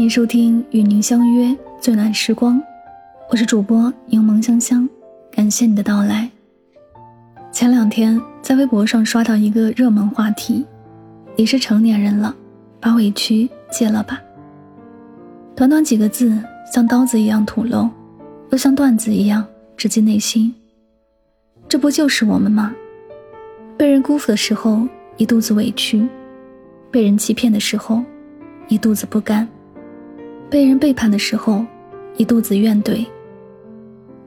迎收听与您相约最暖时光，我是主播柠檬香香，感谢你的到来。前两天在微博上刷到一个热门话题：“你是成年人了，把委屈戒了吧。”短短几个字，像刀子一样吐露，又像段子一样直击内心。这不就是我们吗？被人辜负的时候，一肚子委屈；被人欺骗的时候，一肚子不甘。被人背叛的时候，一肚子怨怼。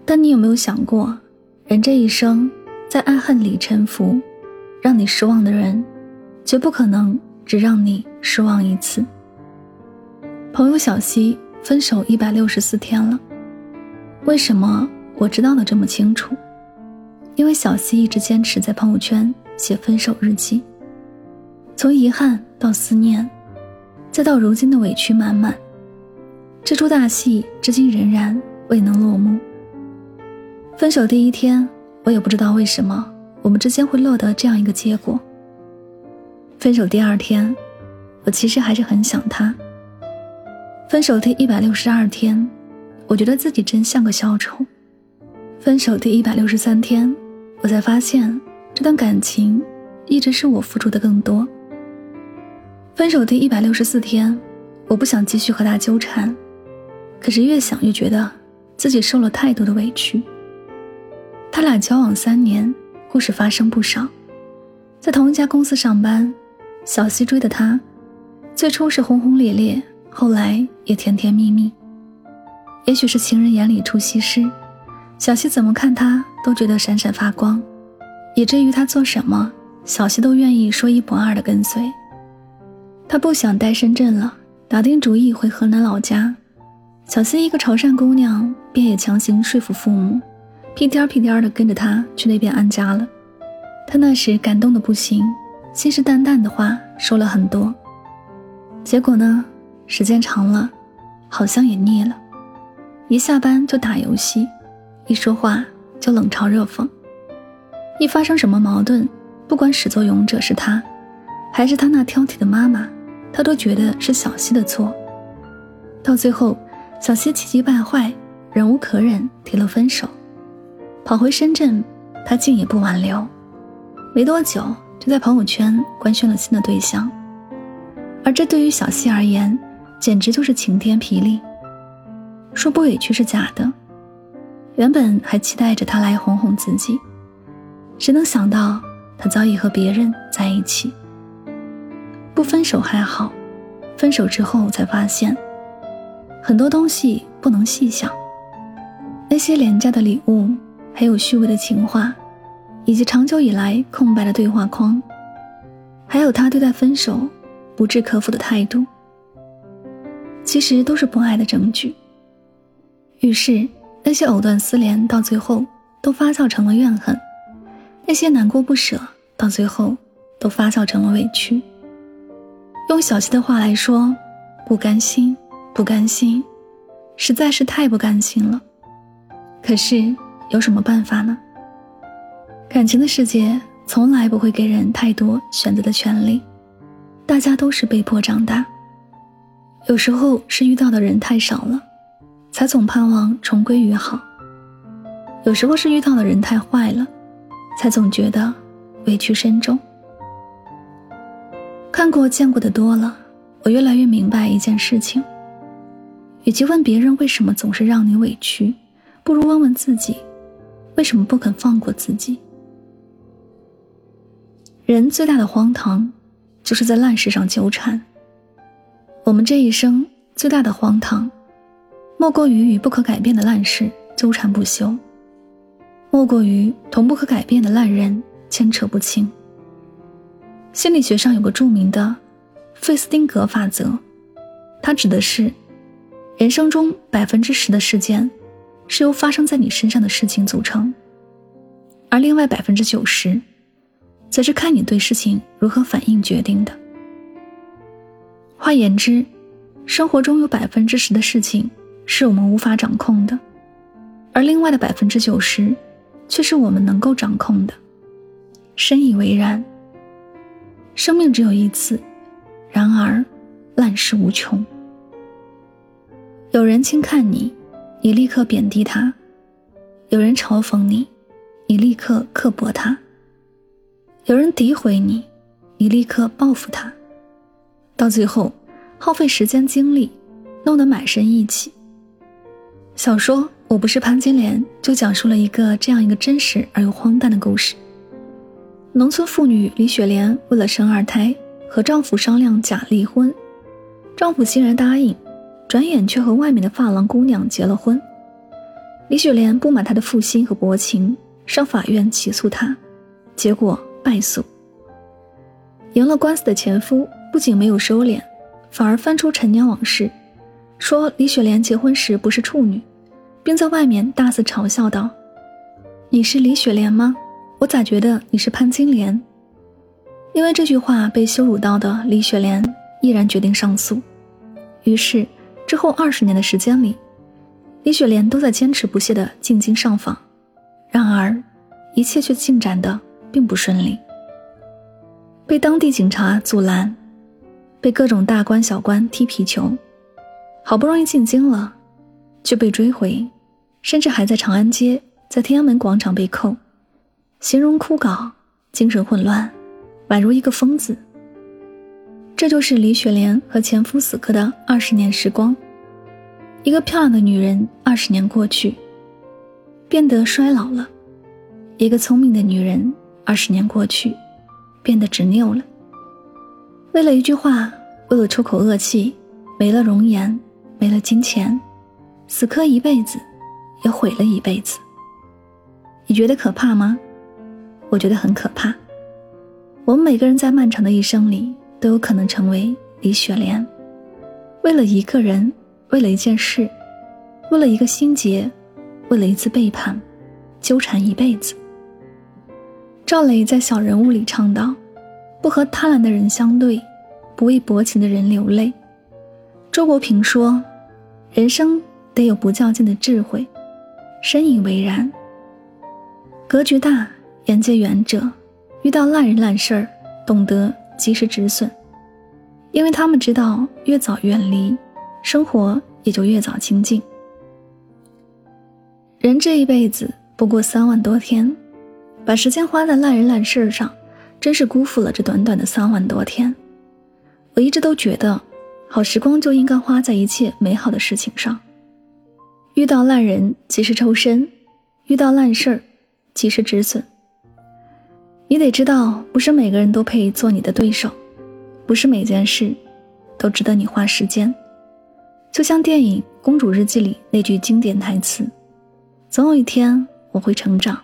但你有没有想过，人这一生在爱恨里沉浮，让你失望的人，绝不可能只让你失望一次。朋友小溪分手一百六十四天了，为什么我知道的这么清楚？因为小溪一直坚持在朋友圈写分手日记，从遗憾到思念，再到如今的委屈满满。这出大戏至今仍然未能落幕。分手第一天，我也不知道为什么我们之间会落得这样一个结果。分手第二天，我其实还是很想他。分手第一百六十二天，我觉得自己真像个小丑。分手第一百六十三天，我才发现这段感情一直是我付出的更多。分手第一百六十四天，我不想继续和他纠缠。可是越想越觉得自己受了太多的委屈。他俩交往三年，故事发生不少，在同一家公司上班，小西追的他，最初是轰轰烈烈，后来也甜甜蜜蜜。也许是情人眼里出西施，小西怎么看他都觉得闪闪发光，以至于他做什么，小西都愿意说一不二的跟随。他不想待深圳了，打定主意回河南老家。小溪一个潮汕姑娘，便也强行说服父母，屁颠儿屁颠儿的跟着他去那边安家了。他那时感动的不行，信誓旦旦的话说了很多。结果呢，时间长了，好像也腻了。一下班就打游戏，一说话就冷嘲热讽。一发生什么矛盾，不管始作俑者是他，还是他那挑剔的妈妈，他都觉得是小溪的错。到最后。小西气急败坏，忍无可忍，提了分手，跑回深圳，他竟也不挽留，没多久就在朋友圈官宣了新的对象，而这对于小西而言，简直就是晴天霹雳。说不委屈是假的，原本还期待着他来哄哄自己，谁能想到他早已和别人在一起。不分手还好，分手之后才发现。很多东西不能细想，那些廉价的礼物，还有虚伪的情话，以及长久以来空白的对话框，还有他对待分手不置可否的态度，其实都是不爱的证据。于是，那些藕断丝连到最后都发酵成了怨恨，那些难过不舍到最后都发酵成了委屈。用小溪的话来说，不甘心。不甘心，实在是太不甘心了。可是有什么办法呢？感情的世界从来不会给人太多选择的权利，大家都是被迫长大。有时候是遇到的人太少了，才总盼望重归于好；有时候是遇到的人太坏了，才总觉得委屈深重。看过见过的多了，我越来越明白一件事情。与其问别人为什么总是让你委屈，不如问问自己，为什么不肯放过自己？人最大的荒唐，就是在烂事上纠缠。我们这一生最大的荒唐，莫过于与不可改变的烂事纠缠不休，莫过于同不可改变的烂人牵扯不清。心理学上有个著名的费斯汀格法则，它指的是。人生中百分之十的事件，是由发生在你身上的事情组成，而另外百分之九十，则是看你对事情如何反应决定的。换言之，生活中有百分之十的事情是我们无法掌控的，而另外的百分之九十，却是我们能够掌控的。深以为然。生命只有一次，然而，烂事无穷。有人轻看你，你立刻贬低他；有人嘲讽你，你立刻刻薄他；有人诋毁你，你立刻报复他。到最后，耗费时间精力，弄得满身意气。小说《我不是潘金莲》就讲述了一个这样一个真实而又荒诞的故事：农村妇女李雪莲为了生二胎，和丈夫商量假离婚，丈夫欣然答应，转眼却和外面的发廊姑娘结了婚。李雪莲不满他的负心和薄情，上法院起诉他，结果败诉。赢了官司的前夫。不仅没有收敛，反而翻出陈年往事，说李雪莲结婚时不是处女，并在外面大肆嘲笑道：“你是李雪莲吗？我咋觉得你是潘金莲？”因为这句话被羞辱到的李雪莲毅然决定上诉。于是之后二十年的时间里，李雪莲都在坚持不懈地进京上访，然而一切却进展的并不顺利，被当地警察阻拦。被各种大官小官踢皮球，好不容易进京了，却被追回，甚至还在长安街、在天安门广场被扣，形容枯槁，精神混乱，宛如一个疯子。这就是李雪莲和前夫死磕的二十年时光。一个漂亮的女人，二十年过去，变得衰老了；一个聪明的女人，二十年过去，变得执拗了。为了一句话，为了出口恶气，没了容颜，没了金钱，死磕一辈子，也毁了一辈子。你觉得可怕吗？我觉得很可怕。我们每个人在漫长的一生里，都有可能成为李雪莲，为了一个人，为了一件事，为了一个心结，为了一次背叛，纠缠一辈子。赵雷在《小人物》里唱道。不和贪婪的人相对，不为薄情的人流泪。周国平说：“人生得有不较劲的智慧。”深以为然。格局大、眼界远者，遇到烂人烂事儿，懂得及时止损，因为他们知道越早远离，生活也就越早清净。人这一辈子不过三万多天，把时间花在烂人烂事儿上。真是辜负了这短短的三万多天。我一直都觉得，好时光就应该花在一切美好的事情上。遇到烂人及时抽身，遇到烂事儿及时止损。你得知道，不是每个人都配做你的对手，不是每件事都值得你花时间。就像电影《公主日记》里那句经典台词：“总有一天我会成长，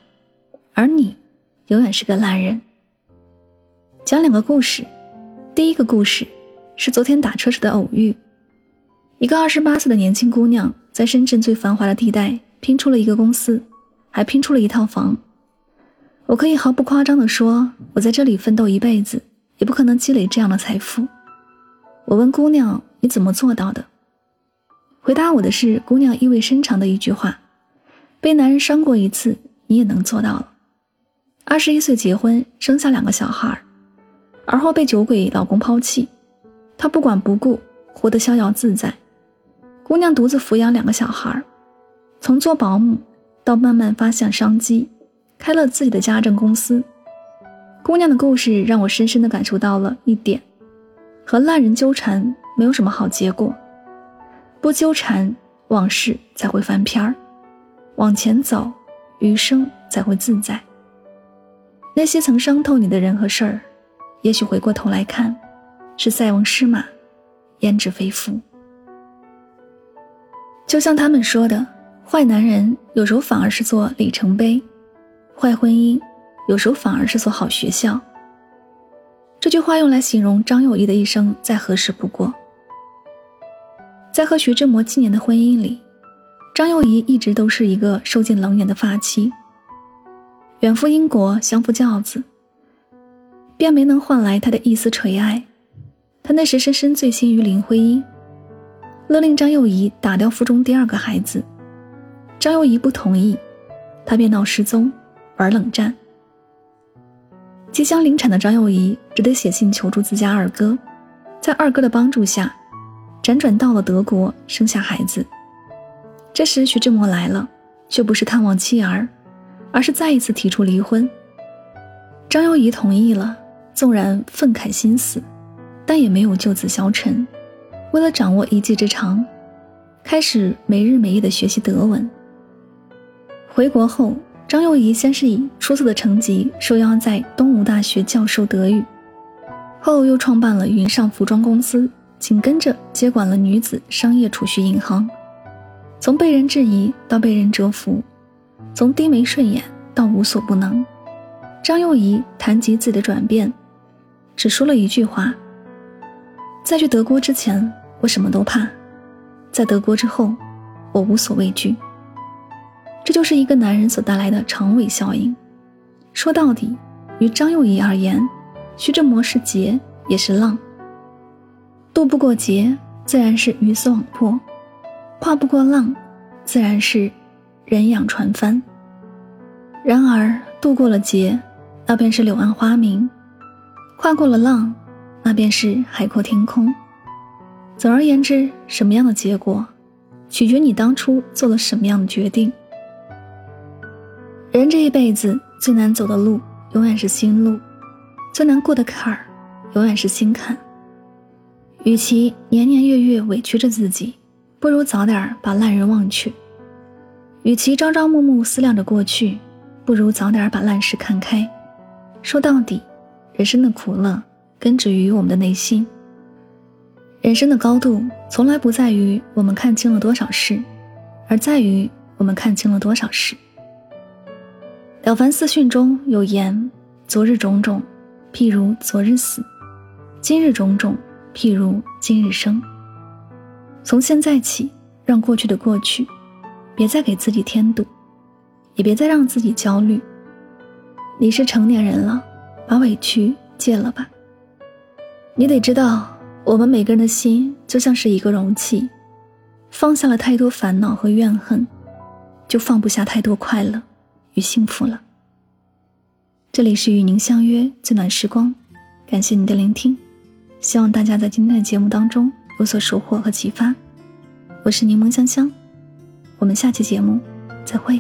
而你永远是个烂人。”讲两个故事，第一个故事是昨天打车时的偶遇。一个二十八岁的年轻姑娘在深圳最繁华的地带拼出了一个公司，还拼出了一套房。我可以毫不夸张地说，我在这里奋斗一辈子也不可能积累这样的财富。我问姑娘：“你怎么做到的？”回答我的是姑娘意味深长的一句话：“被男人伤过一次，你也能做到了。”二十一岁结婚，生下两个小孩。而后被酒鬼老公抛弃，她不管不顾，活得逍遥自在。姑娘独自抚养两个小孩，从做保姆到慢慢发现商机，开了自己的家政公司。姑娘的故事让我深深的感受到了一点：和烂人纠缠没有什么好结果，不纠缠往事才会翻篇儿，往前走，余生才会自在。那些曾伤透你的人和事儿。也许回过头来看，是塞翁失马，焉知非福。就像他们说的，坏男人有时候反而是座里程碑，坏婚姻有时候反而是所好学校。这句话用来形容张幼仪的一生再合适不过。在和徐志摩七年的婚姻里，张幼仪一直都是一个受尽冷眼的发妻。远赴英国相夫教子。便没能换来他的一丝垂爱，他那时深深醉心于林徽因，勒令张幼仪打掉腹中第二个孩子。张幼仪不同意，他便闹失踪，玩冷战。即将临产的张幼仪只得写信求助自家二哥，在二哥的帮助下，辗转到了德国，生下孩子，这时徐志摩来了，却不是探望妻儿，而是再一次提出离婚。张幼仪同意了，纵然愤慨心死，但也没有就此消沉。为了掌握一技之长，开始没日没夜的学习德文。回国后，张幼仪先是以出色的成绩受邀在东吴大学教授德语，后又创办了云上服装公司，紧跟着接管了女子商业储蓄银行。从被人质疑到被人折服，从低眉顺眼到无所不能，张幼仪谈及自己的转变，只说了一句话：“在去德国之前，我什么都怕；在德国之后，我无所畏惧。”这就是一个男人所带来的长尾效应。说到底，于张幼仪而言，徐志摩是劫，也是浪。渡不过劫，自然是鱼死网破。跨不过浪，自然是人仰船翻。然而渡过了劫，那便是柳暗花明；跨过了浪，那便是海阔天空。总而言之，什么样的结果，取决你当初做了什么样的决定。人这一辈子最难走的路，永远是心路；最难过的坎儿，永远是心坎。与其年年月月委屈着自己。不如早点把烂人忘却。与其朝朝暮暮思量着过去，不如早点把烂事看开。说到底，人生的苦乐根植于我们的内心。人生的高度从来不在于我们看清了多少事，而在于我们看清了多少事。了凡四训中有言：“昨日种种，譬如昨日死；今日种种，譬如今日生。”从现在起，让过去的过去，别再给自己添堵，也别再让自己焦虑。你是成年人了，把委屈戒了吧。你得知道，我们每个人的心就像是一个容器，放下了太多烦恼和怨恨，就放不下太多快乐与幸福了。这里是与您相约最暖时光，感谢您的聆听，希望大家在今天的节目当中。有所收获和启发，我是柠檬香香，我们下期节目再会。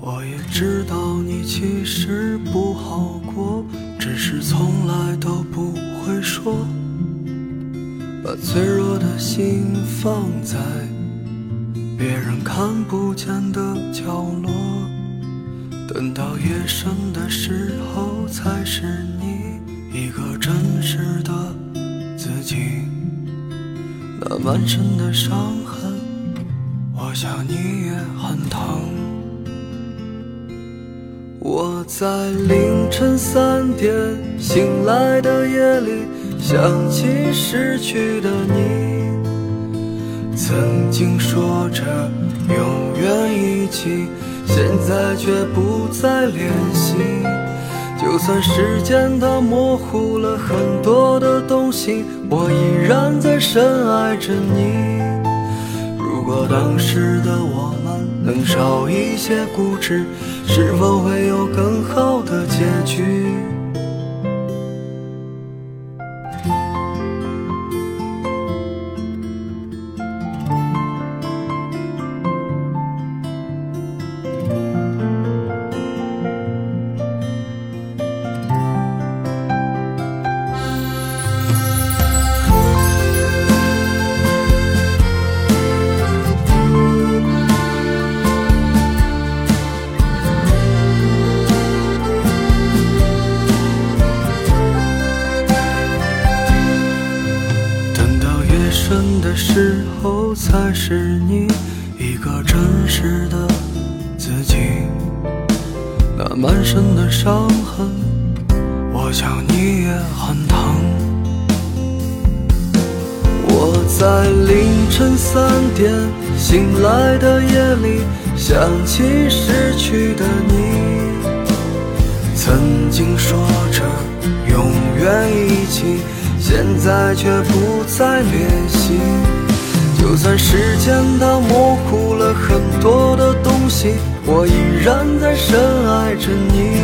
我也知道你其实不好过，只是从来都不会说，把脆弱的心放在别人看不见的角落。等到夜深的时候，才是你一个真实的自己。那满身的伤痕，我想你也很疼。我在凌晨三点醒来的夜里，想起失去的你，曾经说着永远一起。现在却不再联系，就算时间它模糊了很多的东西，我依然在深爱着你。如果当时的我们能少一些固执，是否会有更好的结局？是你一个真实的自己，那满身的伤痕，我想你也很疼。我在凌晨三点醒来的夜里，想起失去的你，曾经说着永远一起。现在却不再联系，就算时间它模糊了很多的东西，我依然在深爱着你。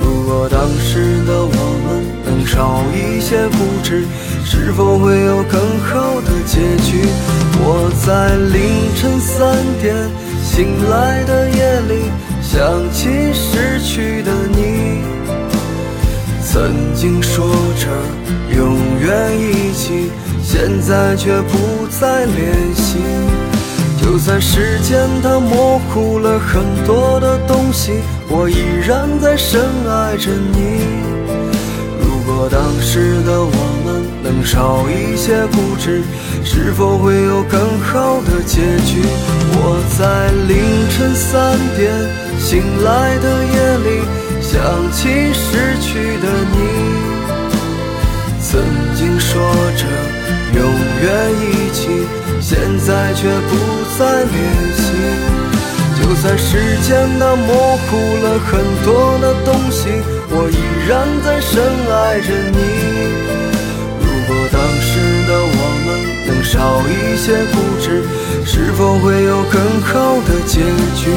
如果当时的我们能少一些固执，是否会有更好的结局？我在凌晨三点醒来的夜里，想起失去的你，曾经说着永远一起，现在却不再联系。就算时间它模糊了很多的东西，我依然在深爱着你。如果当时的我们能少一些固执，是否会有更好的结局？我在凌晨三点醒来的夜里，想起失去的你，曾经说着永远一起。现在却不再联系，就算时间它模糊了很多的东西，我依然在深爱着你。如果当时的我们能少一些固执，是否会有更好的结局？